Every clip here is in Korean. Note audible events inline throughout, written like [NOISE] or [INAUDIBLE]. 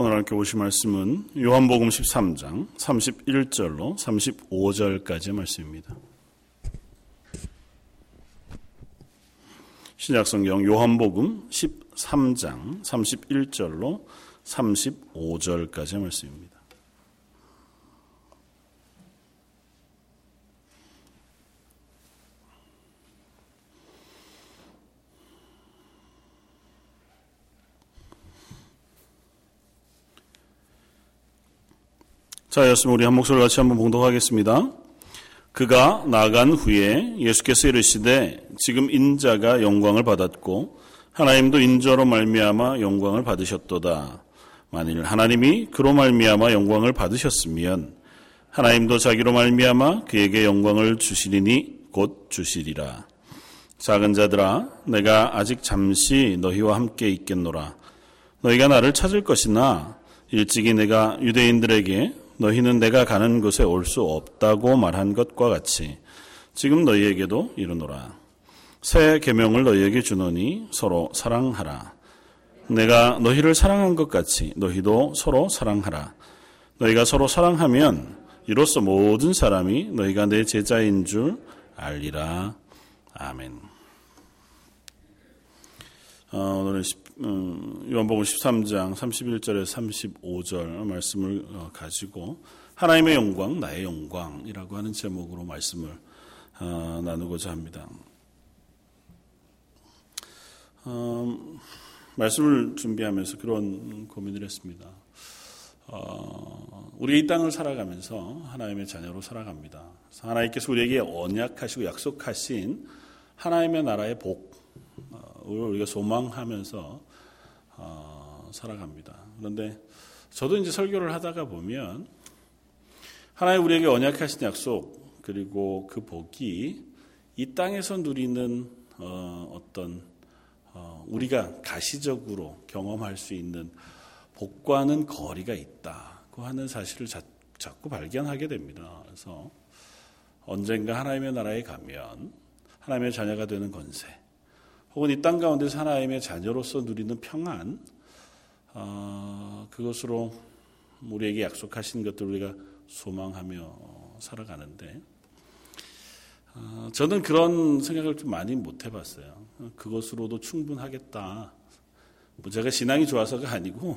오늘 함께 오실 말씀은 요한복음 13장 31절로 35절까지의 말씀입니다. 신약성경 요한복음 13장 31절로 35절까지의 말씀입니다. 자, 였으면 우리 한 목소리를 같이 한번 봉독하겠습니다. 그가 나간 후에 예수께서 이르시되 지금 인자가 영광을 받았고 하나님도 인자로 말미암아 영광을 받으셨도다. 만일 하나님이 그로 말미암아 영광을 받으셨으면 하나님도 자기로 말미암아 그에게 영광을 주시리니 곧 주시리라. 작은 자들아 내가 아직 잠시 너희와 함께 있겠노라. 너희가 나를 찾을 것이나 일찍이 내가 유대인들에게 너희는 내가 가는 곳에 올 수 없다고 말한 것과 같이 지금 너희에게도 이르노라. 새 계명을 너희에게 주노니 서로 사랑하라. 내가 너희를 사랑한 것 같이 너희도 서로 사랑하라. 너희가 서로 사랑하면 이로써 모든 사람이 너희가 내 제자인 줄 알리라. 아멘. 어, 오늘은 음, 요한복음 13장 31절에서 35절 말씀을 어, 가지고 하나님의 영광, 나의 영광이라고 하는 제목으로 말씀을 어, 나누고자 합니다. 음, 말씀을 준비하면서 그런 고민을 했습니다. 우리 이 땅을 살아가면서 하나님의 자녀로 살아갑니다. 하나님께서 우리에게 언약하시고 약속하신 하나님의 나라의 복을 우리가 소망하면서 어, 살아갑니다. 그런데 저도 이제 설교를 하다가 보면 하나님 우리에게 언약하신 약속 그리고 그 복이 이 땅에서 누리는 어, 떤 어, 우리가 가시적으로 경험할 수 있는 복과는 거리가 있다고 하는 사실을 자, 자꾸 발견하게 됩니다. 그래서 언젠가 하나님의 나라에 가면 하나님의 자녀가 되는 권세, 혹은 이 땅 가운데서 하나님의 자녀로서 누리는 평안, 어, 그것으로 우리에게 약속하신 것들 우리가 소망하며 살아가는데, 어, 저는 그런 생각을 좀 많이 못 해봤어요. 그것으로도 충분하겠다. 뭐 제가 신앙이 좋아서가 아니고,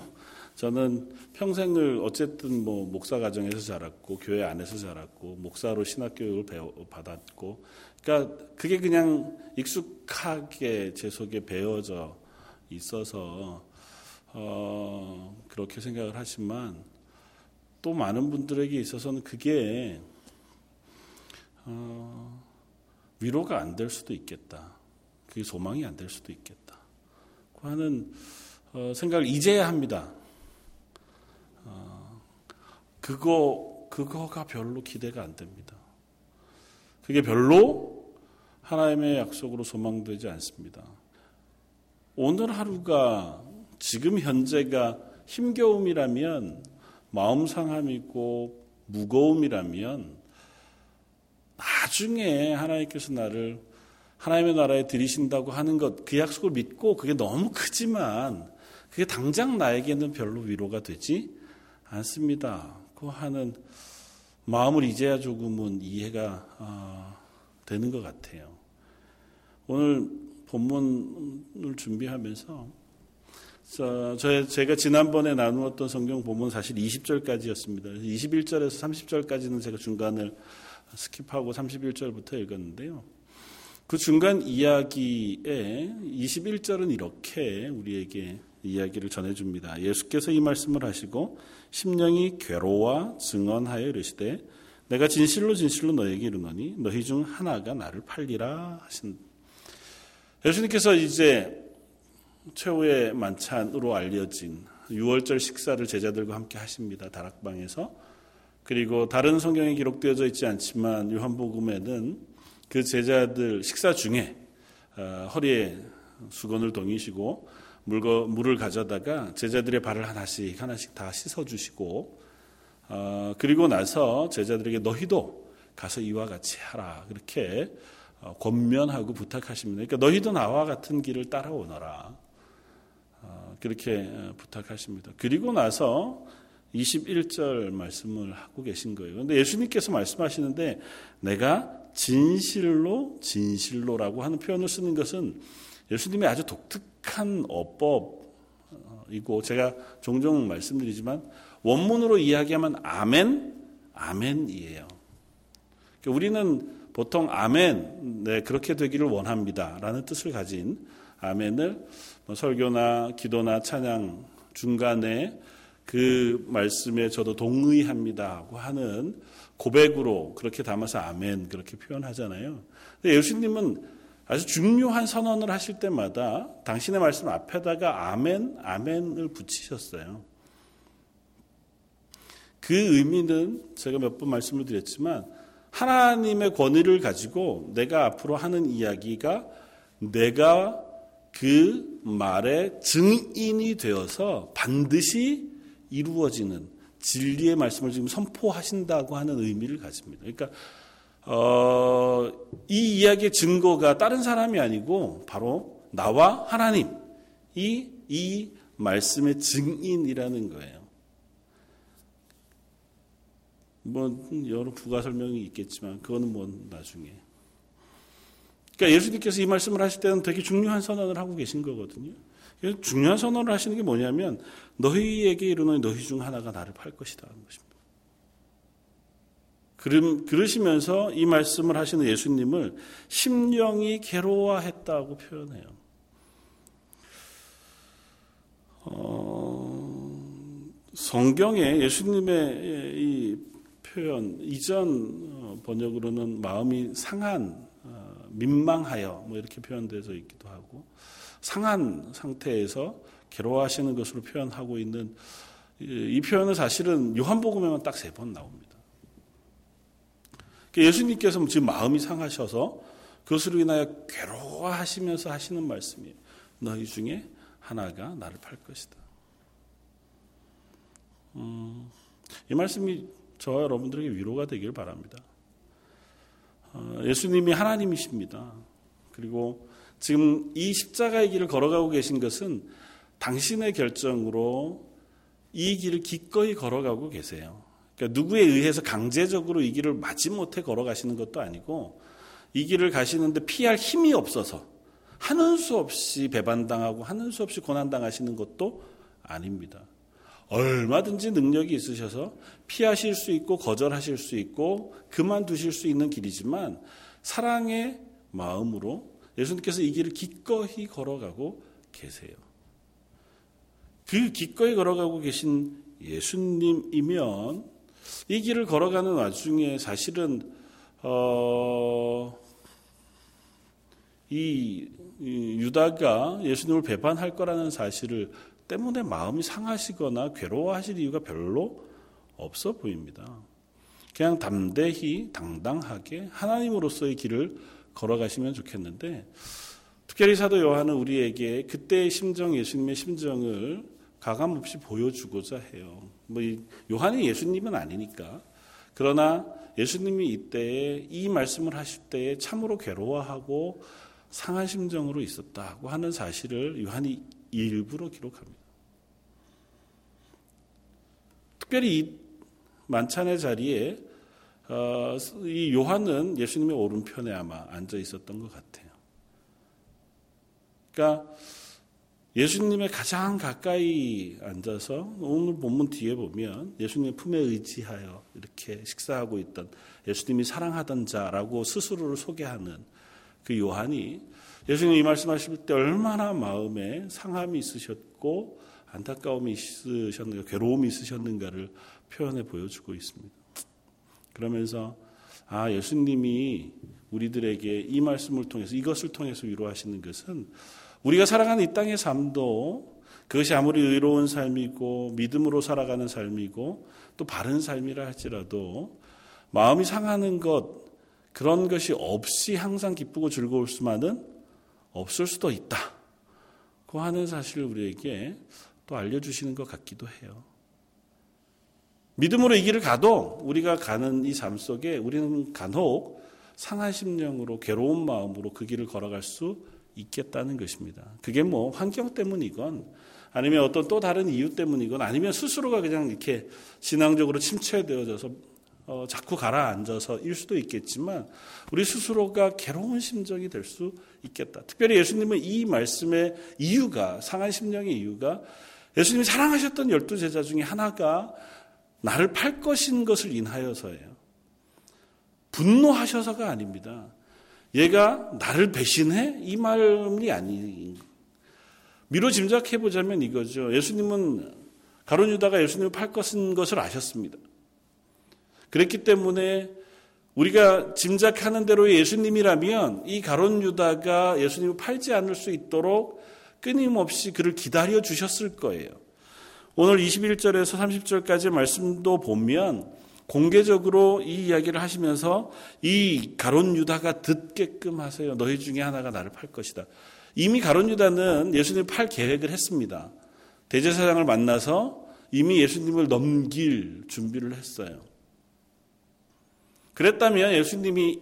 저는 평생을 어쨌든 뭐 목사 가정에서 자랐고 교회 안에서 자랐고 목사로 신학 교육을 받았고 그러니까 그게 그냥 익숙하게 제 속에 배어져 있어서 어, 그렇게 생각을 하지만 또 많은 분들에게 있어서는 그게 어, 위로가 안 될 수도 있겠다. 그게 소망이 안 될 수도 있겠다. 그 하는 어, 생각을 이제야 합니다. 어, 그거 그거가 별로 기대가 안 됩니다. 그게 별로 하나님의 약속으로 소망되지 않습니다. 오늘 하루가 지금 현재가 힘겨움이라면 마음 상함이고 무거움이라면 나중에 하나님께서 나를 하나님의 나라에 들이신다고 하는 것, 그 약속을 믿고 그게 너무 크지만 그게 당장 나에게는 별로 위로가 되지 않습니다. 그 하는 마음을 이제야 조금은 이해가 어, 되는 것 같아요. 오늘 본문을 준비하면서 저, 제가 지난번에 나누었던 성경 본문 사실 20절까지였습니다. 21절에서 30절까지는 제가 중간을 skip하고 31절부터 읽었는데요. 그 중간 이야기에 21절은 이렇게 우리에게 이야기를 전해줍니다. 예수께서 이 말씀을 하시고 심령이 괴로워 증언하여 이르시되 내가 진실로 진실로 너에게 이르노니 너희 중 하나가 나를 팔리라 하신 예수님께서 이제 최후의 만찬으로 알려진 6월절 식사를 제자들과 함께 하십니다. 다락방에서 그리고 다른 성경에 기록되어져 있지 않지만 요한복음에는 그 제자들 식사 중에 어, 허리에 수건을 동이시고 물거, 물을 가져다가 제자들의 발을 하나씩 하나씩 다 씻어주시고 어, 그리고 나서 제자들에게 너희도 가서 이와 같이 하라 그렇게 어, 권면하고 부탁하십니다. 그러니까 너희도 나와 같은 길을 따라오너라. 어, 그렇게 부탁하십니다. 그리고 나서 21절 말씀을 하고 계신 거예요. 그런데 예수님께서 말씀하시는데 내가 진실로 진실로라고 하는 표현을 쓰는 것은 예수님의 아주 독특한 어법이고 제가 종종 말씀드리지만 원문으로 이야기하면 아멘, 아멘이에요. 그러니까 우리는 보통 아멘, 네, 그렇게 되기를 원합니다. 라는 뜻을 가진 아멘을 뭐 설교나 기도나 찬양 중간에 그 말씀에 저도 동의합니다 하고 하는 고백으로 그렇게 담아서 아멘 그렇게 표현하잖아요. 근데 예수님은 아주 중요한 선언을 하실 때마다 당신의 말씀 앞에다가 아멘, 아멘을 붙이셨어요. 그 의미는 제가 몇 번 말씀을 드렸지만 하나님의 권위를 가지고 내가 앞으로 하는 이야기가 내가 그 말의 증인이 되어서 반드시 이루어지는 진리의 말씀을 지금 선포하신다고 하는 의미를 가집니다. 그러니까 어, 이 이야기의 증거가 다른 사람이 아니고 바로 나와 하나님 이, 이 말씀의 증인이라는 거예요. 뭐 여러 부가 설명이 있겠지만 그거는 뭐 나중에. 그러니까 예수님께서 이 말씀을 하실 때는 되게 중요한 선언을 하고 계신 거거든요. 중요한 선언을 하시는 게 뭐냐면 너희에게 이르노니 너희 중 하나가 나를 팔 것이다 하는 것입니다. 그러시면서 이 말씀을 하시는 예수님을 심령이 괴로워했다고 표현해요. 어, 성경에 예수님의 이 표현 이전 어, 번역으로는 마음이 상한, 어, 민망하여 뭐 이렇게 표현되어 있기도 하고 상한 상태에서 괴로워하시는 것으로 표현하고 있는 이 표현은 사실은 요한복음에만 딱 세 번 나옵니다. 그러니까 예수님께서 지금 마음이 상하셔서 그것으로 인하여 괴로워하시면서 하시는 말씀이에요. 너희 중에 하나가 나를 팔 것이다. 음, 이 말씀이 저와 여러분들에게 위로가 되길 바랍니다. 어, 예수님이 하나님이십니다. 그리고 지금 이 십자가의 길을 걸어가고 계신 것은 당신의 결정으로 이 길을 기꺼이 걸어가고 계세요. 그러니까 누구에 의해서 강제적으로 이 길을 마지못해 걸어가시는 것도 아니고 이 길을 가시는데 피할 힘이 없어서 하는 수 없이 배반당하고 하는 수 없이 고난당하시는 것도 아닙니다. 얼마든지 능력이 있으셔서 피하실 수 있고 거절하실 수 있고 그만두실 수 있는 길이지만 사랑의 마음으로 예수님께서 이 길을 기꺼이 걸어가고 계세요. 그 기꺼이 걸어가고 계신 예수님이면 이 길을 걸어가는 와중에 사실은 어, 이, 이 유다가 예수님을 배반할 거라는 사실을 때문에 마음이 상하시거나 괴로워하실 이유가 별로 없어 보입니다. 그냥 담대히 당당하게 하나님으로서의 길을 걸어가시면 좋겠는데 특별히 사도 요한은 우리에게 그때의 심정, 예수님의 심정을 가감 없이 보여주고자 해요. 뭐 요한이 예수님은 아니니까. 그러나 예수님이 이때에 이 말씀을 하실 때에 참으로 괴로워하고 상한 심정으로 있었다고 하는 사실을 요한이 일부러 기록합니다. 특별히 이 만찬의 자리에 어, 이 요한은 예수님의 오른편에 아마 앉아 있었던 것 같아요. 그러니까 예수님의 가장 가까이 앉아서 오늘 본문 뒤에 보면 예수님의 품에 의지하여 이렇게 식사하고 있던 예수님이 사랑하던 자라고 스스로를 소개하는 그 요한이 예수님 이 말씀하실 때 얼마나 마음에 상함이 있으셨고 안타까움이 있으셨는가, 괴로움이 있으셨는가를 표현해 보여주고 있습니다. 그러면서 아 예수님이 우리들에게 이 말씀을 통해서 이것을 통해서 위로하시는 것은 우리가 살아가는 이 땅의 삶도 그것이 아무리 의로운 삶이고 믿음으로 살아가는 삶이고 또 바른 삶이라 할지라도 마음이 상하는 것 그런 것이 없이 항상 기쁘고 즐거울 수만은 없을 수도 있다. 그 하는 사실을 우리에게 또 알려주시는 것 같기도 해요. 믿음으로 이 길을 가도 우리가 가는 이 삶 속에 우리는 간혹 상한 심령으로 괴로운 마음으로 그 길을 걸어갈 수 있겠다는 것입니다. 그게 뭐 환경 때문이건 아니면 어떤 또 다른 이유 때문이건 아니면 스스로가 그냥 이렇게 신앙적으로 침체되어져서 어, 자꾸 가라앉아서 일 수도 있겠지만 우리 스스로가 괴로운 심정이 될 수 있겠다. 특별히 예수님은 이 말씀의 이유가 상한 심령의 이유가 예수님이 사랑하셨던 열두 제자 중에 하나가 나를 팔 것인 것을 인하여서예요. 분노하셔서가 아닙니다. 얘가 나를 배신해? 이 말이 아닌 미로 짐작해 보자면 이거죠. 예수님은 가론 유다가 예수님을 팔 것인 것을 아셨습니다. 그랬기 때문에 우리가 짐작하는 대로 예수님이라면 이 가론 유다가 예수님을 팔지 않을 수 있도록 끊임없이 그를 기다려 주셨을 거예요. 오늘 21절에서 30절까지 말씀도 보면 공개적으로 이 이야기를 하시면서 이 가론 유다가 듣게끔 하세요. 너희 중에 하나가 나를 팔 것이다. 이미 가론 유다는 예수님을 팔 계획을 했습니다. 대제사장을 만나서 이미 예수님을 넘길 준비를 했어요. 그랬다면 예수님이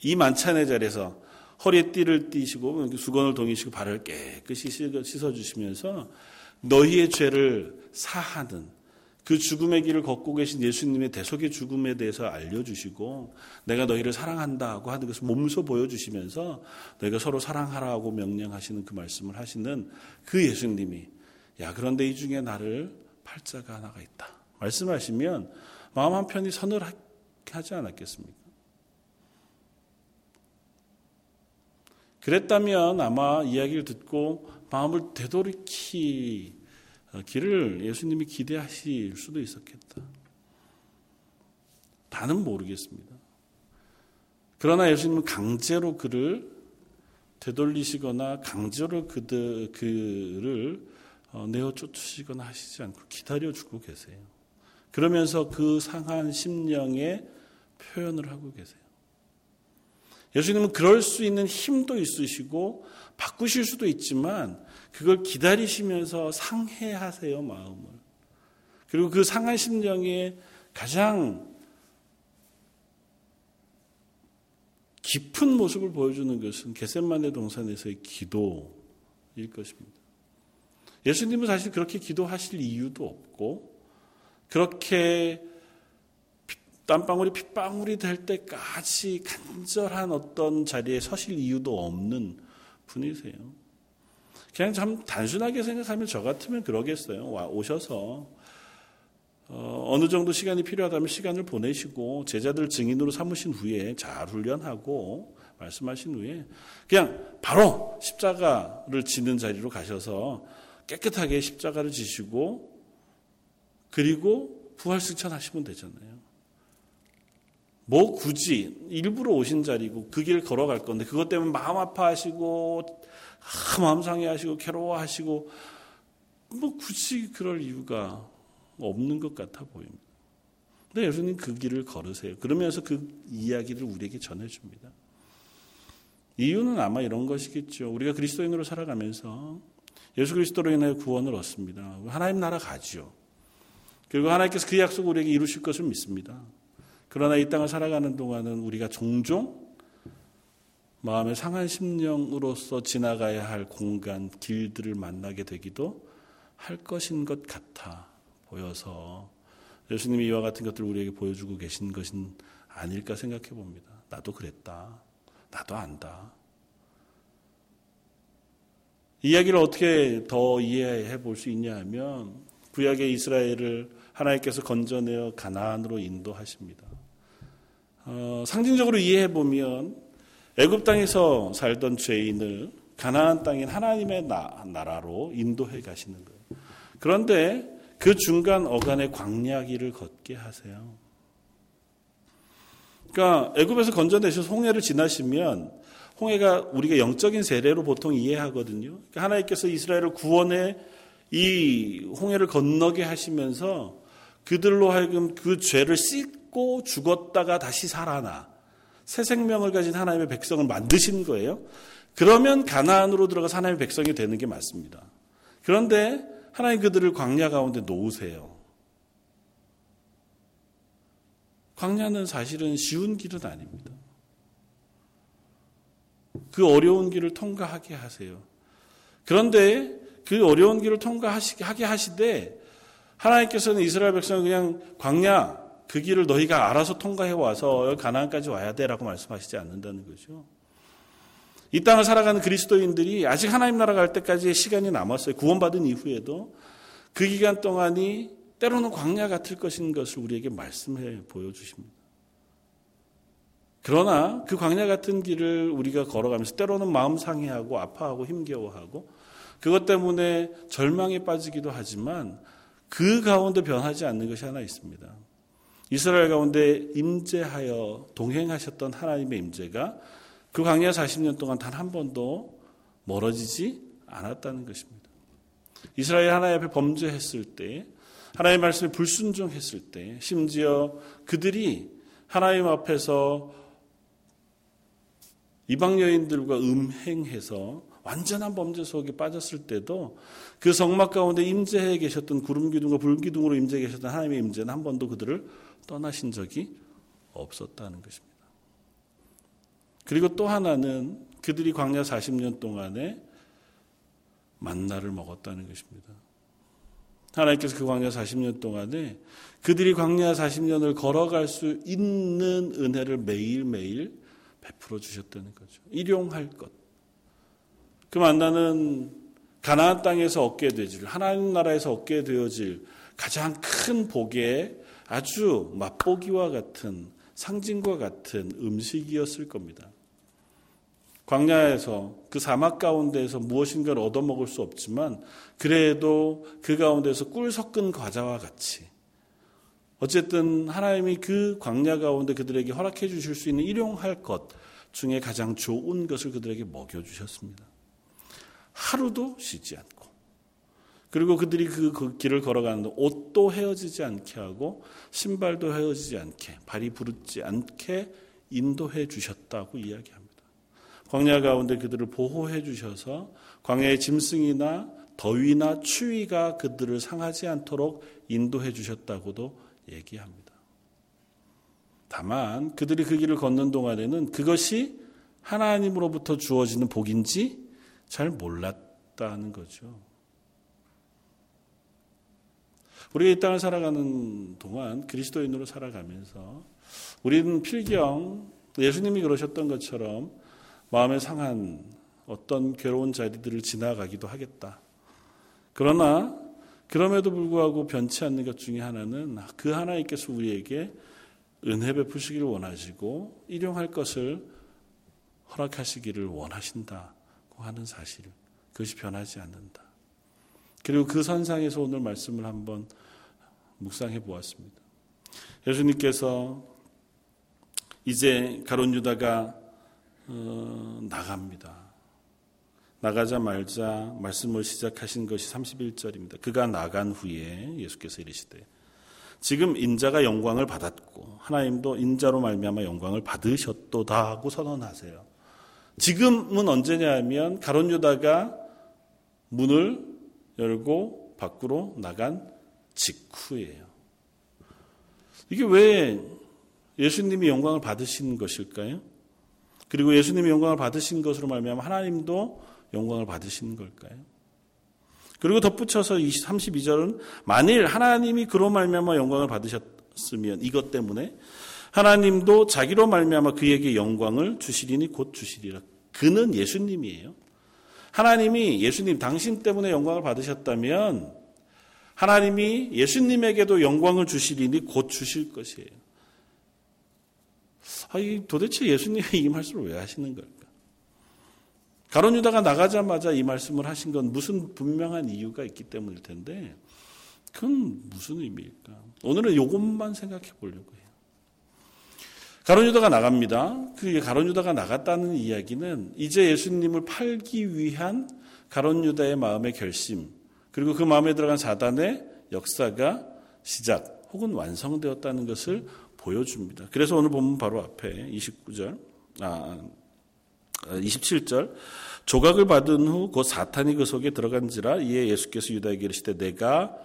이 만찬의 자리에서 허리에 띠를 띠시고 수건을 동이시고 발을 깨끗이 씻어주시면서 너희의 죄를 사하는 그 죽음의 길을 걷고 계신 예수님의 대속의 죽음에 대해서 알려주시고 내가 너희를 사랑한다고 하는 것을 몸소 보여주시면서 너희가 서로 사랑하라고 명령하시는 그 말씀을 하시는 그 예수님이 야 그런데 이 중에 나를 팔자가 하나가 있다 말씀하시면 마음 한편이 서늘하지 않았겠습니까? 그랬다면 아마 이야기를 듣고 마음을 되돌이키 길을 예수님이 기대하실 수도 있었겠다. 다는 모르겠습니다. 그러나 예수님은 강제로 그를 되돌리시거나 강제로 그들, 그를 어, 내어 쫓으시거나 하시지 않고 기다려주고 계세요. 그러면서 그 상한 심령의 표현을 하고 계세요. 예수님은 그럴 수 있는 힘도 있으시고 바꾸실 수도 있지만 그걸 기다리시면서 상해하세요, 마음을. 그리고 그 상한 심령의 가장 깊은 모습을 보여주는 것은 게셋만의 동산에서의 기도일 것입니다. 예수님은 사실 그렇게 기도하실 이유도 없고 그렇게 땀방울이 핏방울이 될 때까지 간절한 어떤 자리에 서실 이유도 없는 분이세요. 그냥 참 단순하게 생각하면 저 같으면 그러겠어요. 와, 오셔서 어, 느 정도 시간이 필요하다면 시간을 보내시고 제자들 증인으로 삼으신 후에 잘 훈련하고 말씀하신 후에 그냥 바로 십자가를 지는 자리로 가셔서 깨끗하게 십자가를 지시고 그리고 부활 승천하시면 되잖아요. 뭐 굳이 일부러 오신 자리고 그 길 걸어갈 건데 그것 때문에 마음 아파하시고 아, 마음 상해하시고 괴로워하시고 뭐 굳이 그럴 이유가 없는 것 같아 보입니다. 근데 예수님 그 길을 걸으세요. 그러면서 그 이야기를 우리에게 전해줍니다. 이유는 아마 이런 것이겠죠. 우리가 그리스도인으로 살아가면서 예수 그리스도로 인해 구원을 얻습니다. 하나님 나라 가지요. 그리고 하나님께서 그 약속을 우리에게 이루실 것을 믿습니다. 그러나 이 땅을 살아가는 동안은 우리가 종종 마음의 상한 심령으로서 지나가야 할 공간, 길들을 만나게 되기도 할 것인 것 같아 보여서 예수님이 이와 같은 것들을 우리에게 보여주고 계신 것은 아닐까 생각해 봅니다. 나도 그랬다. 나도 안다. 이야기를 어떻게 더 이해해 볼 수 있냐 하면 구약의 이스라엘을 하나님께서 건져내어 가나안으로 인도하십니다. 어, 상징적으로 이해해 보면 애굽 땅에서 살던 죄인을 가나안 땅인 하나님의 나, 나라로 인도해 가시는 거예요. 그런데 그 중간 어간의 광야길을 걷게 하세요. 그러니까 애굽에서 건져내셔서 홍해를 지나시면 홍해가 우리가 영적인 세례로 보통 이해하거든요. 그러니까 하나님께서 이스라엘을 구원해 이 홍해를 건너게 하시면서 그들로 하여금 그 죄를 씻 죽고 죽었다가 다시 살아나 새 생명을 가진 하나님의 백성을 만드신 거예요. 그러면 가나안으로 들어가 하나님의 백성이 되는 게 맞습니다. 그런데 하나님 그들을 광야 가운데 놓으세요. 광야는 사실은 쉬운 길은 아닙니다. 그 어려운 길을 통과하게 하세요. 그런데 그 어려운 길을 통과하게 하시되 하나님께서는 이스라엘 백성을 그냥 광야 그 길을 너희가 알아서 통과해 와서 가나안까지 와야 돼라고 말씀하시지 않는다는 거죠. 이 땅을 살아가는 그리스도인들이 아직 하나님 나라 갈 때까지의 시간이 남았어요. 구원받은 이후에도 그 기간 동안이 때로는 광야 같을 것인 것을 우리에게 말씀해 보여주십니다. 그러나 그 광야 같은 길을 우리가 걸어가면서 때로는 마음 상해하고 아파하고 힘겨워하고 그것 때문에 절망에 빠지기도 하지만 그 가운데 변하지 않는 것이 하나 있습니다. 이스라엘 가운데 임재하여 동행하셨던 하나님의 임재가 그 광야 40년 동안 단 한 번도 멀어지지 않았다는 것입니다. 이스라엘 하나님 앞에 범죄했을 때, 하나님 말씀에 불순종했을 때, 심지어 그들이 하나님 앞에서 이방 여인들과 음행해서 완전한 범죄 속에 빠졌을 때도 그 성막 가운데 임재해 계셨던 구름 기둥과 불 기둥으로 임재해 계셨던 하나님의 임재는 한 번도 그들을 떠나신 적이 없었다는 것입니다. 그리고 또 하나는 그들이 광야 40년 동안에 만나를 먹었다는 것입니다. 하나님께서 그 광야 40년 동안에 그들이 광야 40년을 걸어갈 수 있는 은혜를 매일매일 베풀어 주셨다는 거죠. 일용할 것. 그 만나는 가나안 땅에서 얻게 되질 하나님 나라에서 얻게 되어질 가장 큰 복의 아주 맛보기와 같은 상징과 같은 음식이었을 겁니다. 광야에서 그 사막 가운데에서 무엇인가를 얻어먹을 수 없지만 그래도 그 가운데서 꿀 섞은 과자와 같이 어쨌든 하나님이 그 광야 가운데 그들에게 허락해 주실 수 있는 일용할 것 중에 가장 좋은 것을 그들에게 먹여 주셨습니다. 하루도 쉬지 않고 그리고 그들이 그, 그 길을 걸어가는데 옷도 헤어지지 않게 하고 신발도 헤어지지 않게 발이 부르지 않게 인도해 주셨다고 이야기합니다. 광야 가운데 그들을 보호해 주셔서 광야의 짐승이나 더위나 추위가 그들을 상하지 않도록 인도해 주셨다고도 얘기합니다. 다만 그들이 그 길을 걷는 동안에는 그것이 하나님으로부터 주어지는 복인지 잘 몰랐다는 거죠. 우리가 이 땅을 살아가는 동안 그리스도인으로 살아가면서 우리는 필경 예수님이 그러셨던 것처럼 마음에 상한 어떤 괴로운 자리들을 지나가기도 하겠다. 그러나 그럼에도 불구하고 변치 않는 것 중에 하나는 그 하나님께서 우리에게 은혜 베푸시기를 원하시고 일용할 것을 허락하시기를 원하신다고 하는 사실. 그것이 변하지 않는다. 그리고 그 선상에서 오늘 말씀을 한번 묵상해 보았습니다. 예수님께서 이제 가론 유다가 어, 나갑니다. 나가자 말자 말씀을 시작하신 것이 31절입니다. 그가 나간 후에 예수께서 이르시되 지금 인자가 영광을 받았고 하나님도 인자로 말미암아 영광을 받으셨도다 하고 선언하세요. 지금은 언제냐 하면 가론 유다가 문을 열고 밖으로 나간 직후예요. 이게 왜 예수님이 영광을 받으신 것일까요? 그리고 예수님이 영광을 받으신 것으로 말미암아 하나님도 영광을 받으신 걸까요? 그리고 덧붙여서 32절은 만일 하나님이 그로 말미암아 영광을 받으셨으면 이것 때문에 하나님도 자기로 말미암아 그에게 영광을 주시리니 곧 주시리라. 그는 예수님이에요. 하나님이 예수님 당신 때문에 영광을 받으셨다면 하나님이 예수님에게도 영광을 주시리니 곧 주실 것이에요. 아니, 도대체 예수님이 [LAUGHS] 이 말씀을 왜 하시는 걸까? 가론 유다가 나가자마자 이 말씀을 하신 건 무슨 분명한 이유가 있기 때문일 텐데, 그건 무슨 의미일까? 오늘은 이것만 생각해 보려고 해요. 가론 유다가 나갑니다. 그 가론 유다가 나갔다는 이야기는 이제 예수님을 팔기 위한 가론 유다의 마음의 결심, 그리고 그 마음에 들어간 사단의 역사가 시작 혹은 완성되었다는 것을 보여줍니다. 그래서 오늘 보면 바로 앞에 29절, 아, 27절, 조각을 받은 후 곧 사탄이 그 속에 들어간지라 이에 예수께서 유다에게 이르시되 내가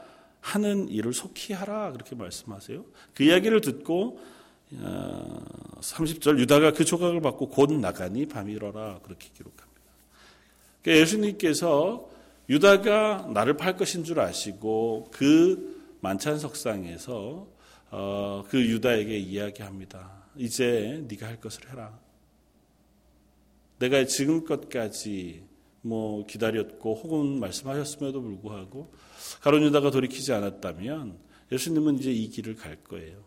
하는 일을 속히 하라 그렇게 말씀하세요. 그 이야기를 듣고 30절 어, 유다가 그 조각을 받고 곧 나가니 밤이러라 그렇게 기록합니다. 그러니까 예수님께서 유다가 나를 팔 것인 줄 아시고 그 만찬 석상에서 어, 그 유다에게 이야기합니다. 이제 네가 할 것을 해라. 내가 지금껏까지 뭐 기다렸고 혹은 말씀하셨음에도 불구하고 가론 유다가 돌이키지 않았다면 예수님은 이제 이 길을 갈 거예요.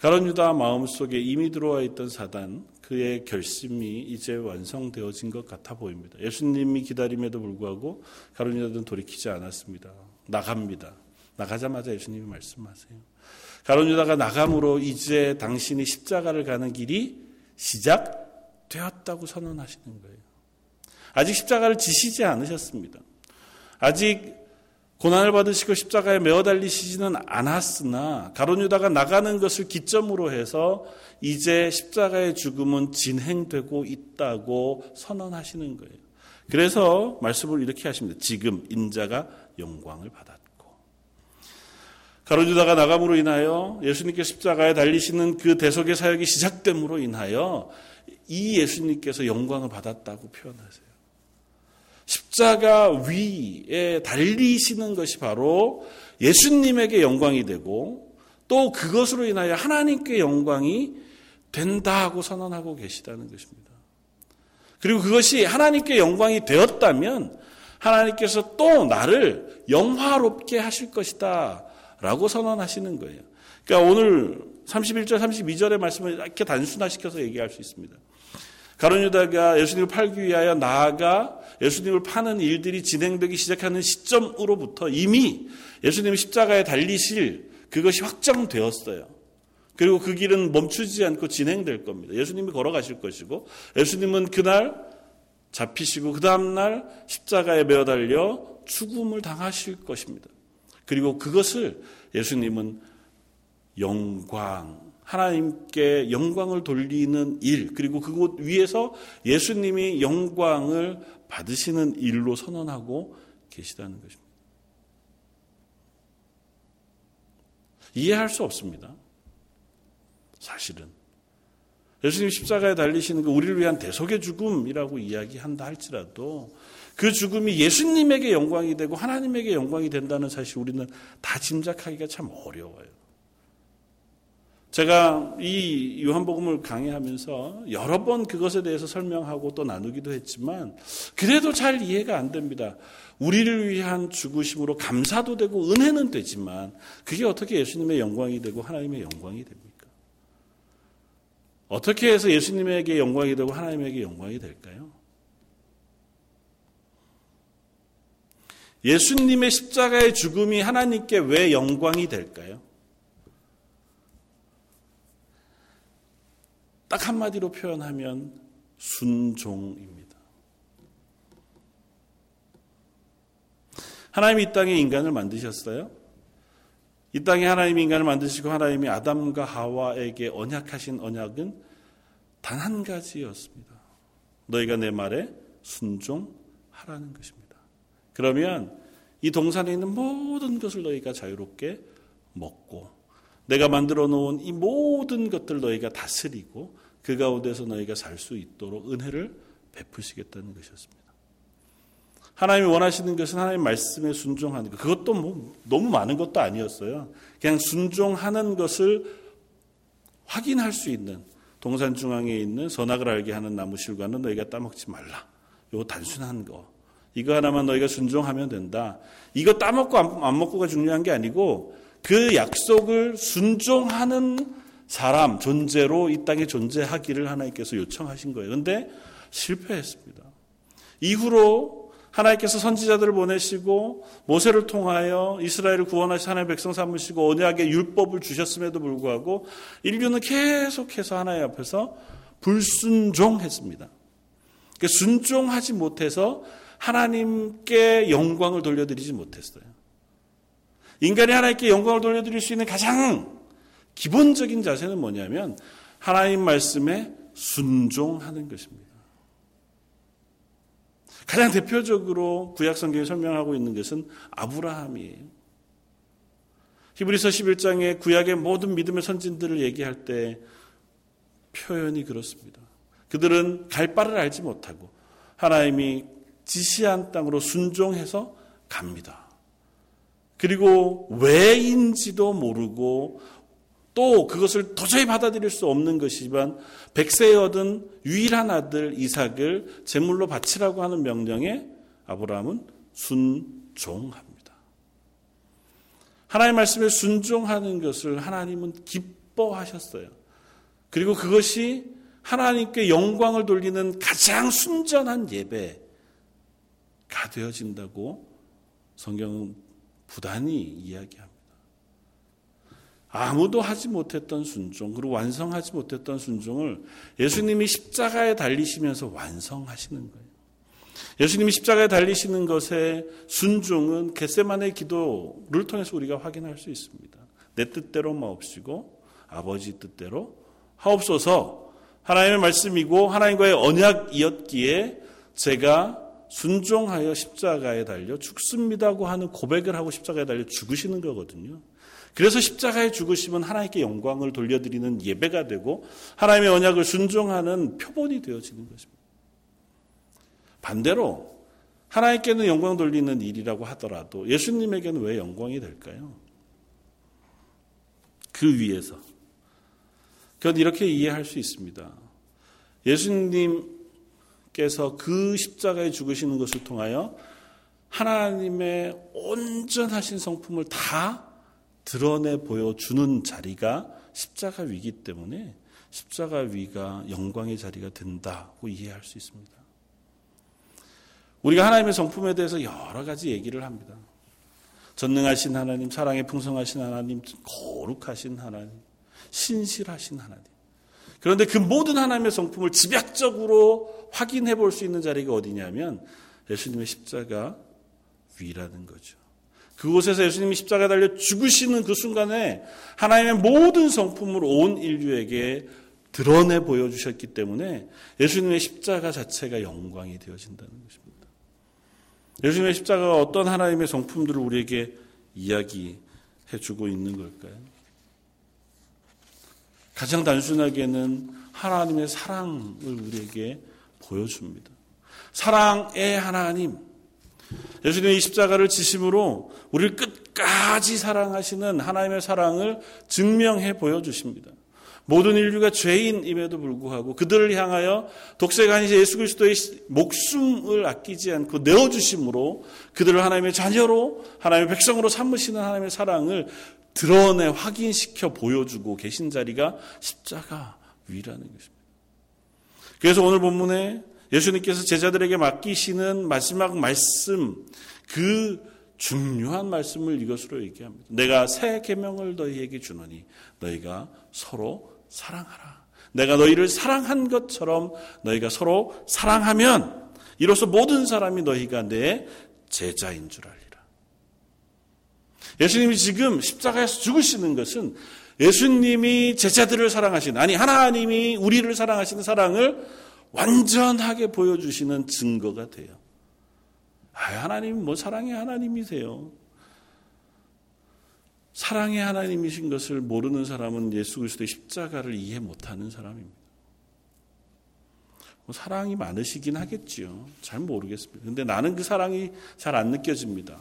가론 유다 마음속에 이미 들어와 있던 사단 그의 결심이 이제 완성되어진 것 같아 보입니다. 예수님이 기다림에도 불구하고 가론 유다는 돌이키지 않았습니다. 나갑니다. 나가자마자 예수님이 말씀하세요. 가론 유다가 나감으로 이제 당신이 십자가를 가는 길이 시작되었다고 선언하시는 거예요. 아직 십자가를 지시지 않으셨습니다. 아직 고난을 받으시고 십자가에 매어 달리시지는 않았으나 가론 유다가 나가는 것을 기점으로 해서 이제 십자가의 죽음은 진행되고 있다고 선언하시는 거예요. 그래서 말씀을 이렇게 하십니다. 지금 인자가 영광을 받았고 가론 유다가 나감으로 인하여 예수님께 십자가에 달리시는 그 대속의 사역이 시작됨으로 인하여 이 예수님께서 영광을 받았다고 표현하세요. 십자가 위에 달리시는 것이 바로 예수님에게 영광이 되고 또 그것으로 인하여 하나님께 영광이 된다고 선언하고 계시다는 것입니다. 그리고 그것이 하나님께 영광이 되었다면 하나님께서 또 나를 영화롭게 하실 것이다 라고 선언하시는 거예요. 그러니까 오늘 31절, 32절의 말씀을 이렇게 단순화시켜서 얘기할 수 있습니다. 가론 유다가 예수님을 팔기 위하여 나아가 예수님을 파는 일들이 진행되기 시작하는 시점으로부터 이미 예수님 십자가에 달리실 그것이 확정되었어요. 그리고 그 길은 멈추지 않고 진행될 겁니다. 예수님이 걸어가실 것이고 예수님은 그날 잡히시고 그 다음날 십자가에 매어 달려 죽음을 당하실 것입니다. 그리고 그것을 예수님은 영광, 하나님께 영광을 돌리는 일, 그리고 그곳 위에서 예수님이 영광을 받으시는 일로 선언하고 계시다는 것입니다. 이해할 수 없습니다. 사실은. 예수님 십자가에 달리시는 그 우리를 위한 대속의 죽음이라고 이야기한다 할지라도 그 죽음이 예수님에게 영광이 되고 하나님에게 영광이 된다는 사실 우리는 다 짐작하기가 참 어려워요. 제가 이 요한복음을 강의하면서 여러 번 그것에 대해서 설명하고 또 나누기도 했지만 그래도 잘 이해가 안 됩니다. 우리를 위한 죽으심으로 감사도 되고 은혜는 되지만 그게 어떻게 예수님의 영광이 되고 하나님의 영광이 됩니까? 어떻게 해서 예수님에게 영광이 되고 하나님에게 영광이 될까요? 예수님의 십자가의 죽음이 하나님께 왜 영광이 될까요? 딱 한마디로 표현하면 순종입니다. 하나님이 이 땅에 인간을 만드셨어요. 이 땅에 하나님이 인간을 만드시고 하나님이 아담과 하와에게 언약하신 언약은 단 한 가지였습니다. 너희가 내 말에 순종하라는 것입니다. 그러면 이 동산에 있는 모든 것을 너희가 자유롭게 먹고 내가 만들어 놓은 이 모든 것들 너희가 다스리고 그 가운데서 너희가 살 수 있도록 은혜를 베푸시겠다는 것이었습니다. 하나님이 원하시는 것은 하나님 말씀에 순종하는 것. 그것도 뭐 너무 많은 것도 아니었어요. 그냥 순종하는 것을 확인할 수 있는 동산 중앙에 있는 선악을 알게 하는 나무 실과는 너희가 따먹지 말라. 요 단순한 거. 이거 하나만 너희가 순종하면 된다. 이거 따먹고 안 먹고가 중요한 게 아니고 그 약속을 순종하는 사람, 존재로 이 땅에 존재하기를 하나님께서 요청하신 거예요. 그런데 실패했습니다. 이후로 하나님께서 선지자들을 보내시고 모세를 통하여 이스라엘을 구원하시 하나님의 백성 삼으시고 언약의 율법을 주셨음에도 불구하고 인류는 계속해서 하나님 앞에서 불순종했습니다. 그러니까 순종하지 못해서 하나님께 영광을 돌려드리지 못했어요. 인간이 하나님께 영광을 돌려드릴 수 있는 가장 기본적인 자세는 뭐냐면 하나님 말씀에 순종하는 것입니다. 가장 대표적으로 구약 성경에 설명하고 있는 것은 아브라함이에요. 히브리서 11장에 구약의 모든 믿음의 선진들을 얘기할 때 표현이 그렇습니다. 그들은 갈 바를 알지 못하고 하나님이 지시한 땅으로 순종해서 갑니다. 그리고 왜인지도 모르고 또 그것을 도저히 받아들일 수 없는 것이지만 백세에 얻은 유일한 아들 이삭을 제물로 바치라고 하는 명령에 아브라함은 순종합니다. 하나님의 말씀에 순종하는 것을 하나님은 기뻐하셨어요. 그리고 그것이 하나님께 영광을 돌리는 가장 순전한 예배가 되어진다고 성경은 부단히 이야기합니다. 아무도 하지 못했던 순종, 그리고 완성하지 못했던 순종을 예수님이 십자가에 달리시면서 완성하시는 거예요. 예수님이 십자가에 달리시는 것의 순종은 겟세만의 기도를 통해서 우리가 확인할 수 있습니다. 내 뜻대로 마옵시고 아버지 뜻대로 하옵소서 하나님의 말씀이고 하나님과의 언약이었기에 제가 순종하여 십자가에 달려 죽습니다고 하는 고백을 하고 십자가에 달려 죽으시는 거거든요. 그래서 십자가의 죽으심은 하나님께 영광을 돌려드리는 예배가 되고 하나님의 언약을 순종하는 표본이 되어지는 것입니다. 반대로 하나님께는 영광 돌리는 일이라고 하더라도 예수님에게는 왜 영광이 될까요? 그 위에서. 그건 이렇게 이해할 수 있습니다. 예수님께서 그 십자가에 죽으시는 것을 통하여 하나님의 온전하신 성품을 다 드러내 보여주는 자리가 십자가 위기 때문에 십자가 위가 영광의 자리가 된다고 이해할 수 있습니다. 우리가 하나님의 성품에 대해서 여러 가지 얘기를 합니다. 전능하신 하나님, 사랑에 풍성하신 하나님, 거룩하신 하나님, 신실하신 하나님. 그런데 그 모든 하나님의 성품을 집약적으로 확인해 볼 수 있는 자리가 어디냐면 예수님의 십자가 위라는 거죠. 그곳에서 예수님이 십자가 달려 죽으시는 그 순간에 하나님의 모든 성품을 온 인류에게 드러내 보여주셨기 때문에 예수님의 십자가 자체가 영광이 되어진다는 것입니다. 예수님의 십자가가 어떤 하나님의 성품들을 우리에게 이야기해 주고 있는 걸까요? 가장 단순하게는 하나님의 사랑을 우리에게 보여줍니다. 사랑의 하나님. 예수님의 십자가를 지심으로 우리를 끝까지 사랑하시는 하나님의 사랑을 증명해 보여주십니다. 모든 인류가 죄인임에도 불구하고 그들을 향하여 아니신 예수 그리스도의 목숨을 아끼지 않고 내어주심으로 그들을 하나님의 자녀로 하나님의 백성으로 삼으시는 하나님의 사랑을 드러내 확인시켜 보여주고 계신 자리가 십자가 위라는 것입니다. 그래서 오늘 본문에 예수님께서 제자들에게 맡기시는 마지막 말씀 그 중요한 말씀을 이것으로 얘기합니다. 내가 새 계명을 너희에게 주노니 너희가 서로 사랑하라. 내가 너희를 사랑한 것처럼 너희가 서로 사랑하면 이로써 모든 사람이 너희가 내 제자인 줄 알리라. 예수님이 지금 십자가에서 죽으시는 것은 예수님이 제자들을 사랑하신, 아니, 하나님이 우리를 사랑하시는 사랑을 완전하게 보여주시는 증거가 돼요. 아, 하나님, 뭐 사랑의 하나님이세요. 사랑의 하나님이신 것을 모르는 사람은 예수 그리스도의 십자가를 이해 못하는 사람입니다. 뭐 사랑이 많으시긴 하겠지요. 잘 모르겠습니다. 근데 나는 그 사랑이 잘 안 느껴집니다.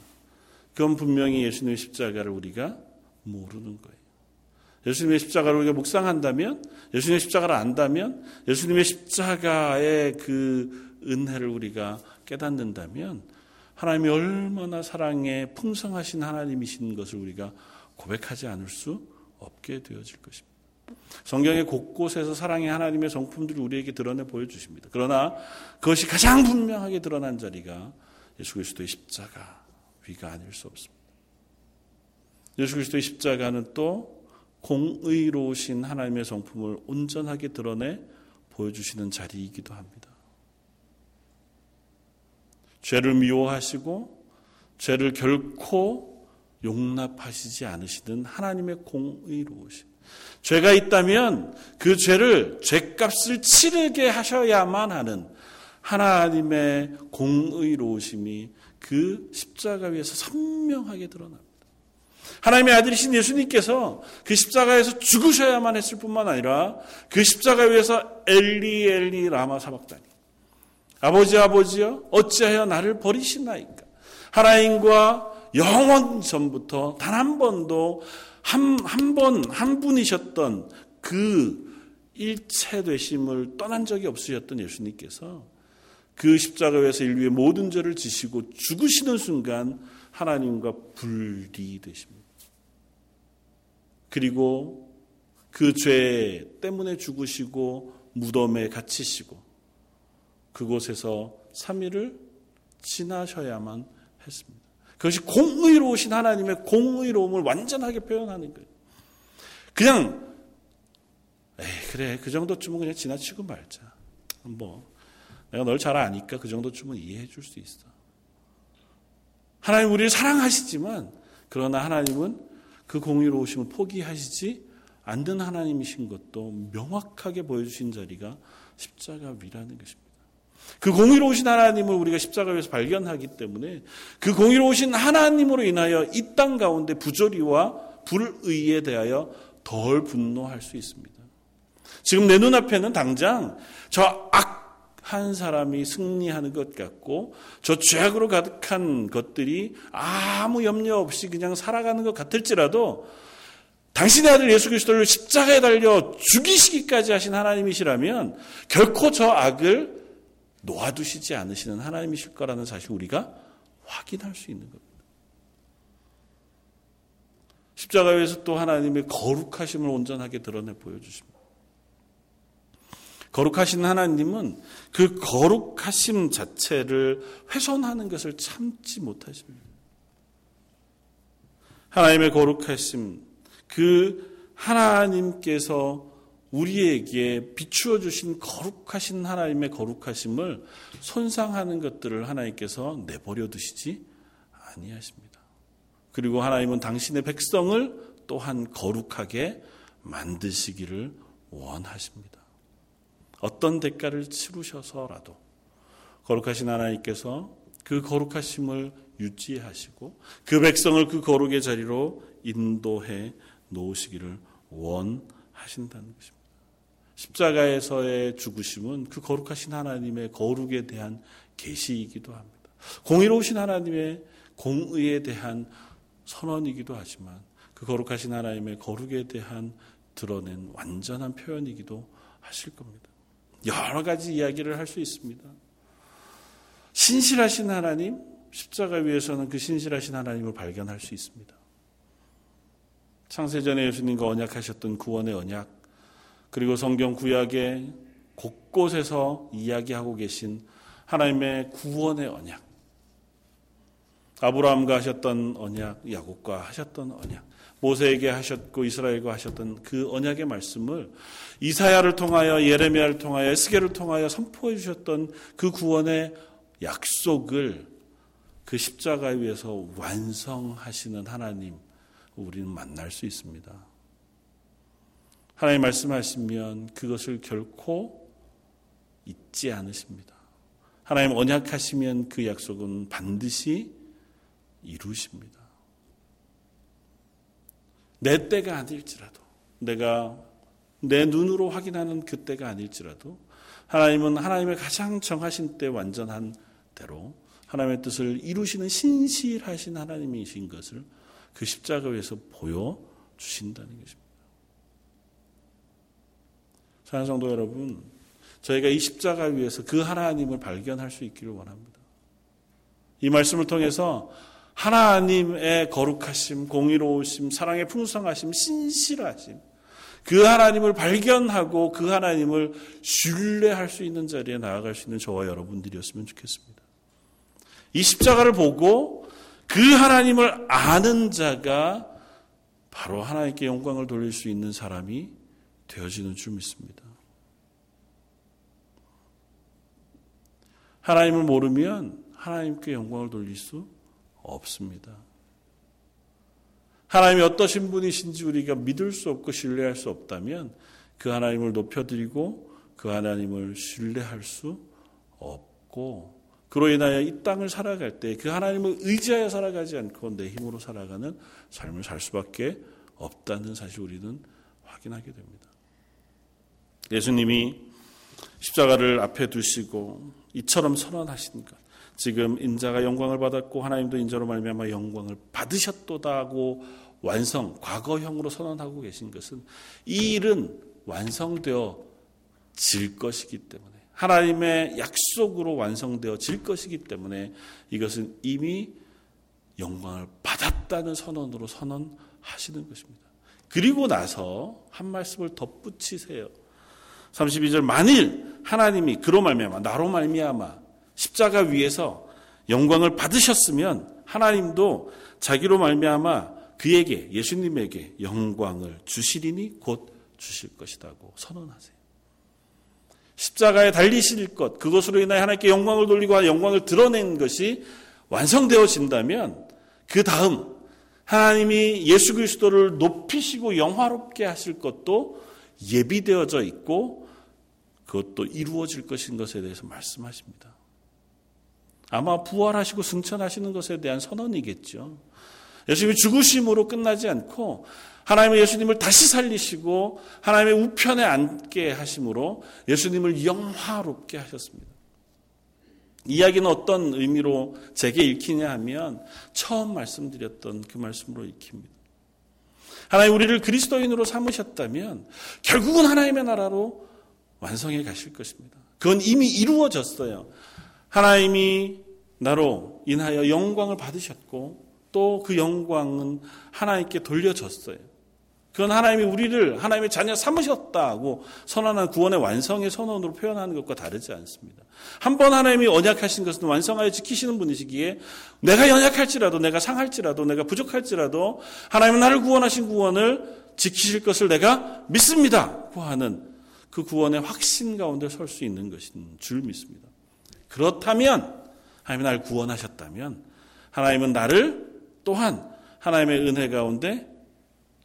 그건 분명히 예수님의 십자가를 우리가 모르는 거예요. 예수님의 십자가를 우리가 묵상한다면, 예수님의 십자가를 안다면, 예수님의 십자가의 그 은혜를 우리가 깨닫는다면, 하나님이 얼마나 사랑에 풍성하신 하나님이신 것을 우리가 고백하지 않을 수 없게 되어질 것입니다. 성경의 곳곳에서 사랑의 하나님의 성품들을 우리에게 드러내 보여주십니다. 그러나 그것이 가장 분명하게 드러난 자리가 예수 그리스도의 십자가 위가 아닐 수 없습니다. 예수 그리스도의 십자가는 또 공의로우신 하나님의 성품을 온전하게 드러내 보여주시는 자리이기도 합니다. 죄를 미워하시고 죄를 결코 용납하시지 않으시는 하나님의 공의로우심. 죄가 있다면 그 죄를 죄값을 치르게 하셔야만 하는 하나님의 공의로우심이 그 십자가 위에서 선명하게 드러납니다. 하나님의 아들이신 예수님께서 그 십자가에서 죽으셔야만 했을 뿐만 아니라 그 십자가 위에서 엘리 엘리 라마 사박다니 아버지 아버지여 어찌하여 나를 버리시나이까 하나님과 영원 전부터 단 한 번도 한 한번한 분이셨던 그 일체 되심을 떠난 적이 없으셨던 예수님께서 그 십자가에서 인류의 모든 죄를 지시고 죽으시는 순간 하나님과 분리되십니다. 그리고 그 죄 때문에 죽으시고 무덤에 갇히시고 그곳에서 3일을 지나셔야만 했습니다. 그것이 공의로우신 하나님의 공의로움을 완전하게 표현하는 거예요. 그냥 에이 그래 그 정도쯤은 그냥 지나치고 말자. 뭐 내가 널 잘 아니까 그 정도쯤은 이해해 줄 수 있어. 하나님 우리를 사랑하시지만 그러나 하나님은 그 공의로우심을 포기하시지 않는 하나님이신 것도 명확하게 보여주신 자리가 십자가 위라는 것입니다. 그 공의로우신 하나님을 우리가 십자가 위에서 발견하기 때문에 그 공의로우신 하나님으로 인하여 이 땅 가운데 부조리와 불의에 대하여 덜 분노할 수 있습니다. 지금 내 눈앞에는 당장 저 악 한 사람이 승리하는 것 같고 저 죄악으로 가득한 것들이 아무 염려 없이 그냥 살아가는 것 같을지라도 당신의 아들 예수 그리스도를 십자가에 달려 죽이시기까지 하신 하나님이시라면 결코 저 악을 놓아두시지 않으시는 하나님이실 거라는 사실 우리가 확인할 수 있는 겁니다. 십자가에서 또 하나님의 거룩하심을 온전하게 드러내 보여주십니다. 거룩하신 하나님은 그 거룩하심 자체를 훼손하는 것을 참지 못하십니다. 하나님의 거룩하심, 그 하나님께서 우리에게 비추어 주신 거룩하신 하나님의 거룩하심을 손상하는 것들을 하나님께서 내버려 두시지 아니하십니다. 그리고 하나님은 당신의 백성을 또한 거룩하게 만드시기를 원하십니다. 어떤 대가를 치르셔서라도 거룩하신 하나님께서 그 거룩하심을 유지하시고 그 백성을 그 거룩의 자리로 인도해 놓으시기를 원하신다는 것입니다. 십자가에서의 죽으심은 그 거룩하신 하나님의 거룩에 대한 계시이기도 합니다. 공의로우신 하나님의 공의에 대한 선언이기도 하지만 그 거룩하신 하나님의 거룩에 대한 드러낸 완전한 표현이기도 하실 겁니다. 여러 가지 이야기를 할 수 있습니다. 신실하신 하나님, 십자가 위에서는 그 신실하신 하나님을 발견할 수 있습니다. 창세전에 예수님과 언약하셨던 구원의 언약, 그리고 성경 구약의 곳곳에서 이야기하고 계신 하나님의 구원의 언약. 아브라함과 하셨던 언약, 야곱과 하셨던 언약, 모세에게 하셨고 이스라엘과 하셨던 그 언약의 말씀을 이사야를 통하여 예레미야를 통하여 에스겔을 통하여 선포해 주셨던 그 구원의 약속을 그 십자가 위에서 완성하시는 하나님 우리는 만날 수 있습니다. 하나님 말씀하시면 그것을 결코 잊지 않으십니다. 하나님 언약하시면 그 약속은 반드시 이루십니다. 내 때가 아닐지라도 내가 내 눈으로 확인하는 그 때가 아닐지라도 하나님은 하나님의 가장 정하신 때 완전한 대로 하나님의 뜻을 이루시는 신실하신 하나님이신 것을 그 십자가 위에서 보여 주신다는 것입니다. 사랑 성도 여러분, 저희가 이 십자가 위에서 그 하나님을 발견할 수 있기를 원합니다. 이 말씀을 통해서 하나님의 거룩하심, 공의로우심, 사랑의 풍성하심, 신실하심, 그 하나님을 발견하고 그 하나님을 신뢰할 수 있는 자리에 나아갈 수 있는 저와 여러분들이었으면 좋겠습니다. 이 십자가를 보고 그 하나님을 아는 자가 바로 하나님께 영광을 돌릴 수 있는 사람이 되어지는 줄 믿습니다. 하나님을 모르면 하나님께 영광을 돌릴 수 없습니다. 하나님이 어떠신 분이신지 우리가 믿을 수 없고 신뢰할 수 없다면 그 하나님을 높여드리고 그 하나님을 신뢰할 수 없고 그로 인하여 이 땅을 살아갈 때 그 하나님을 의지하여 살아가지 않고 내 힘으로 살아가는 삶을 살 수밖에 없다는 사실 우리는 확인하게 됩니다. 예수님이 십자가를 앞에 두시고 이처럼 선언하신 것. 지금 인자가 영광을 받았고 하나님도 인자로 말미암아 영광을 받으셨도다고 완성 과거형으로 선언하고 계신 것은 이 일은 완성되어 질 것이기 때문에 하나님의 약속으로 완성되어 질 것이기 때문에 이것은 이미 영광을 받았다는 선언으로 선언하시는 것입니다. 그리고 나서 한 말씀을 덧붙이세요. 32절 만일 하나님이 그로 말미암아 나로 말미암아 십자가 위에서 영광을 받으셨으면 하나님도 자기로 말미암아 그에게 예수님에게 영광을 주시리니 곧 주실 것이라고 선언하세요. 십자가에 달리실 것, 그것으로 인하여 하나님께 영광을 돌리고 영광을 드러낸 것이 완성되어진다면 그 다음 하나님이 예수 그리스도를 높이시고 영화롭게 하실 것도 예비되어져 있고 그것도 이루어질 것인 것에 대해서 말씀하십니다. 아마 부활하시고 승천하시는 것에 대한 선언이겠죠. 예수님이 죽으심으로 끝나지 않고 하나님의 예수님을 다시 살리시고 하나님의 우편에 앉게 하심으로 예수님을 영화롭게 하셨습니다. 이야기는 어떤 의미로 제게 읽히냐 하면 처음 말씀드렸던 그 말씀으로 읽힙니다. 하나님 우리를 그리스도인으로 삼으셨다면 결국은 하나님의 나라로 완성해 가실 것입니다. 그건 이미 이루어졌어요. 하나님이 나로 인하여 영광을 받으셨고 또 그 영광은 하나님께 돌려졌어요. 그건 하나님이 우리를 하나님의 자녀 삼으셨다고 선언한 구원의 완성의 선언으로 표현하는 것과 다르지 않습니다. 한 번 하나님이 언약하신 것은 완성하여 지키시는 분이시기에 내가 연약할지라도 내가 상할지라도 내가 부족할지라도 하나님은 나를 구원하신 구원을 지키실 것을 내가 믿습니다. 고 하는 그 구원의 확신 가운데 설 수 있는 것인 줄 믿습니다. 그렇다면 하나님이 나를 구원하셨다면 하나님은 나를 또한 하나님의 은혜 가운데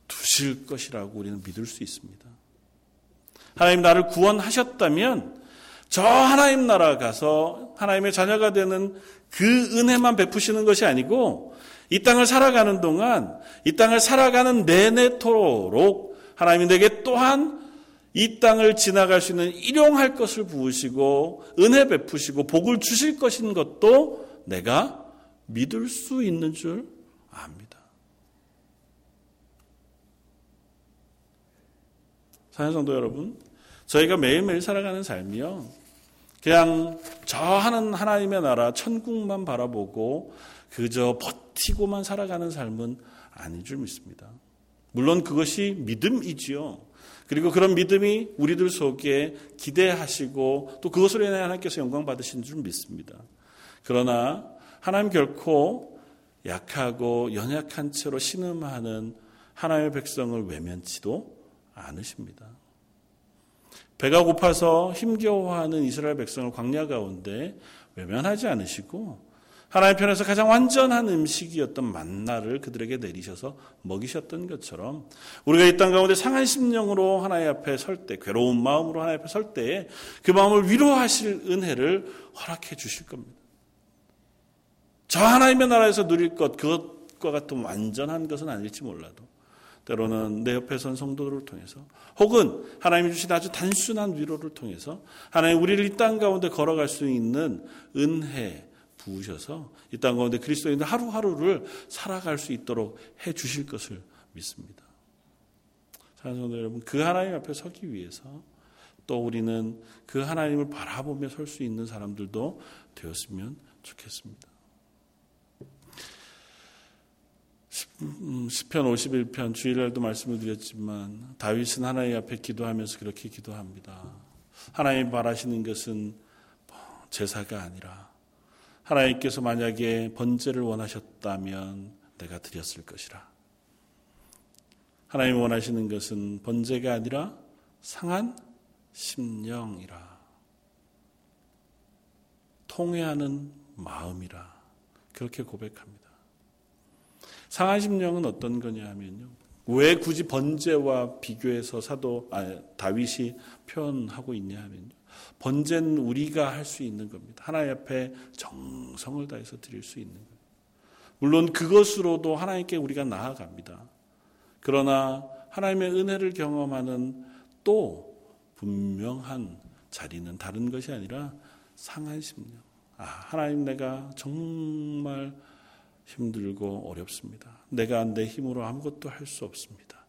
두실 것이라고 우리는 믿을 수 있습니다. 하나님 나를 구원하셨다면 저 하나님 나라 가서 하나님의 자녀가 되는 그 은혜만 베푸시는 것이 아니고 이 땅을 살아가는 동안 이 땅을 살아가는 내내토록 하나님이 내게 또한 이 땅을 지나갈 수 있는 일용할 것을 부으시고 은혜 베푸시고 복을 주실 것인 것도 내가 믿을 수 있는 줄 압니다. 사연성도 여러분, 저희가 매일매일 살아가는 삶이요. 그냥 저 하는 하나님의 나라, 천국만 바라보고 그저 버티고만 살아가는 삶은 아닌 줄 믿습니다. 물론 그것이 믿음이지요. 그리고 그런 믿음이 우리들 속에 기대하시고 또 그것으로 인해 하나님께서 영광 받으신 줄 믿습니다. 그러나 하나님 결코 약하고 연약한 채로 신음하는 하나님의 백성을 외면치도 않으십니다. 배가 고파서 힘겨워하는 이스라엘 백성을 광야 가운데 외면하지 않으시고 하나님 편에서 가장 완전한 음식이었던 만나를 그들에게 내리셔서 먹이셨던 것처럼 우리가 이 땅 가운데 상한 심령으로 하나님 앞에 설 때, 괴로운 마음으로 하나님 앞에 설 때에 그 마음을 위로하실 은혜를 허락해 주실 겁니다. 저 하나님의 나라에서 누릴 것, 그것과 같은 완전한 것은 아닐지 몰라도 때로는 내 옆에 선 성도들을 통해서 혹은 하나님이 주신 아주 단순한 위로를 통해서 하나님 우리를 이 땅 가운데 걸어갈 수 있는 은혜 부으셔서 이 땅 가운데 그리스도인들 하루하루를 살아갈 수 있도록 해 주실 것을 믿습니다. 사랑하는 여러분, 그 하나님 앞에 서기 위해서 또 우리는 그 하나님을 바라보며 설 수 있는 사람들도 되었으면 좋겠습니다. 음, 시편 51편 주일날도 말씀을 드렸지만 다윗은 하나님 앞에 기도하면서 그렇게 기도합니다. 하나님 바라시는 것은 제사가 아니라 하나님께서 만약에 번제를 원하셨다면 내가 드렸을 것이라. 하나님 원하시는 것은 번제가 아니라 상한 심령이라. 통회하는 마음이라. 그렇게 고백합니다. 상한 심령은 어떤 거냐 하면요. 왜 굳이 번제와 비교해서 사도 아, 다윗이 표현하고 있냐 하면요. 번제는 우리가 할 수 있는 겁니다. 하나님 앞에 정성을 다해서 드릴 수 있는 거예요. 물론 그것으로도 하나님께 우리가 나아갑니다. 그러나 하나님의 은혜를 경험하는 또 분명한 자리는 다른 것이 아니라 상한 심령. 아, 하나님 내가 정말 힘들고 어렵습니다. 내가 내 힘으로 아무것도 할 수 없습니다.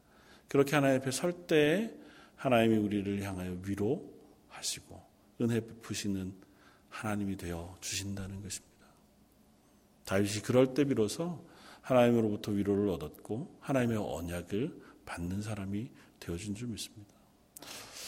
그렇게 하나님 앞에 설 때 하나님이 우리를 향하여 위로하시고 은혜 베푸시는 하나님이 되어 주신다는 것입니다. 다윗이 그럴 때 비로소 하나님으로부터 위로를 얻었고 하나님의 언약을 받는 사람이 되어준 줄 믿습니다.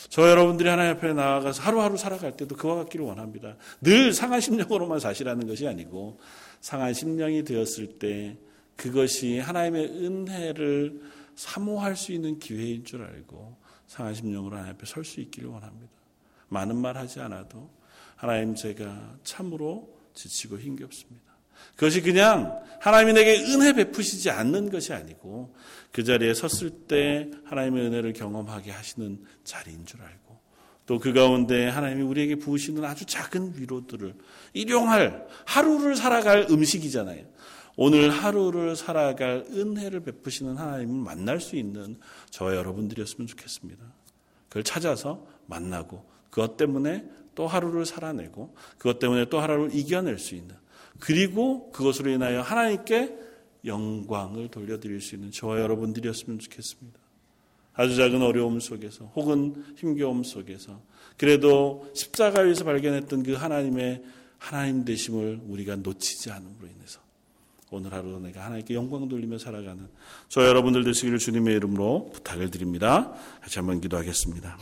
저 여러분들이 하나님 앞에 나아가서 하루하루 살아갈 때도 그와 같기를 원합니다. 늘 상한 심령으로만 사시라는 것이 아니고 상한 심령이 되었을 때 그것이 하나님의 은혜를 사모할 수 있는 기회인 줄 알고 상한 심령으로 하나님 앞에 설 수 있기를 원합니다. 많은 말 하지 않아도 하나님 제가 참으로 지치고 힘겹습니다. 그것이 그냥 하나님이 내게 은혜 베푸시지 않는 것이 아니고 그 자리에 섰을 때 하나님의 은혜를 경험하게 하시는 자리인 줄 알고 또 그 가운데 하나님이 우리에게 부으시는 아주 작은 위로들을 일용할 하루를 살아갈 음식이잖아요. 오늘 하루를 살아갈 은혜를 베푸시는 하나님을 만날 수 있는 저와 여러분들이었으면 좋겠습니다. 그걸 찾아서 만나고 그것 때문에 또 하루를 살아내고 그것 때문에 또 하루를 이겨낼 수 있는 그리고 그것으로 인하여 하나님께 영광을 돌려드릴 수 있는 저와 여러분들이었으면 좋겠습니다. 아주 작은 어려움 속에서 혹은 힘겨움 속에서 그래도 십자가 위에서 발견했던 그 하나님의 하나님 되심을 우리가 놓치지 않음으로 인해서 오늘 하루 내가 하나님께 영광 돌리며 살아가는 저 여러분들 되시기를 주님의 이름으로 부탁을 드립니다. 같이 한번 기도하겠습니다.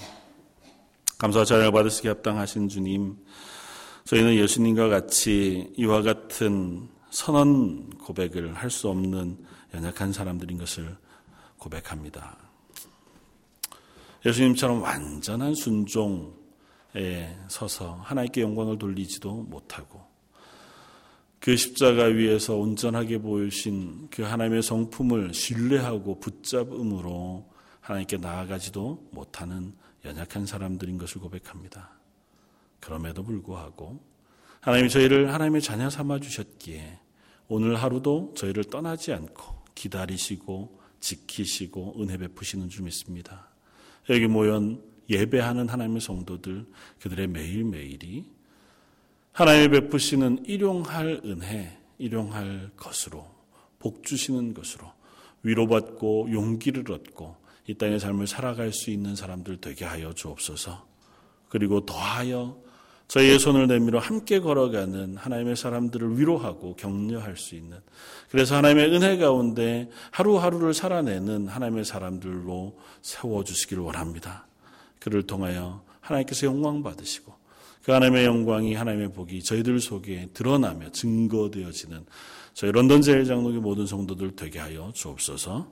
감사와 찬양을 받으시기 합당하신 주님 저희는 예수님과 같이 이와 같은 선언 고백을 할 수 없는 연약한 사람들인 것을 고백합니다. 예수님처럼 완전한 순종에 서서 하나님께 영광을 돌리지도 못하고 그 십자가 위에서 온전하게 보이신 그 하나님의 성품을 신뢰하고 붙잡음으로 하나님께 나아가지도 못하는 연약한 사람들인 것을 고백합니다. 그럼에도 불구하고 하나님이 저희를 하나님의 자녀 삼아 주셨기에 오늘 하루도 저희를 떠나지 않고 기다리시고 지키시고 은혜 베푸시는 줄 믿습니다. 여기 모여 예배하는 하나님의 성도들 그들의 매일매일이 하나님의 베푸시는 일용할 은혜, 일용할 것으로 복 주시는 것으로 위로받고 용기를 얻고 이 땅의 삶을 살아갈 수 있는 사람들 되게 하여 주옵소서. 그리고 더하여 저희의 손을 내밀어 함께 걸어가는 하나님의 사람들을 위로하고 격려할 수 있는 그래서 하나님의 은혜 가운데 하루하루를 살아내는 하나님의 사람들로 세워 주시기를 원합니다. 그를 통하여 하나님께서 영광 받으시고 그 하나님의 영광이 하나님의 복이 저희들 속에 드러나며 증거되어지는 저희 런던 제일 장로교 모든 성도들 되게 하여 주옵소서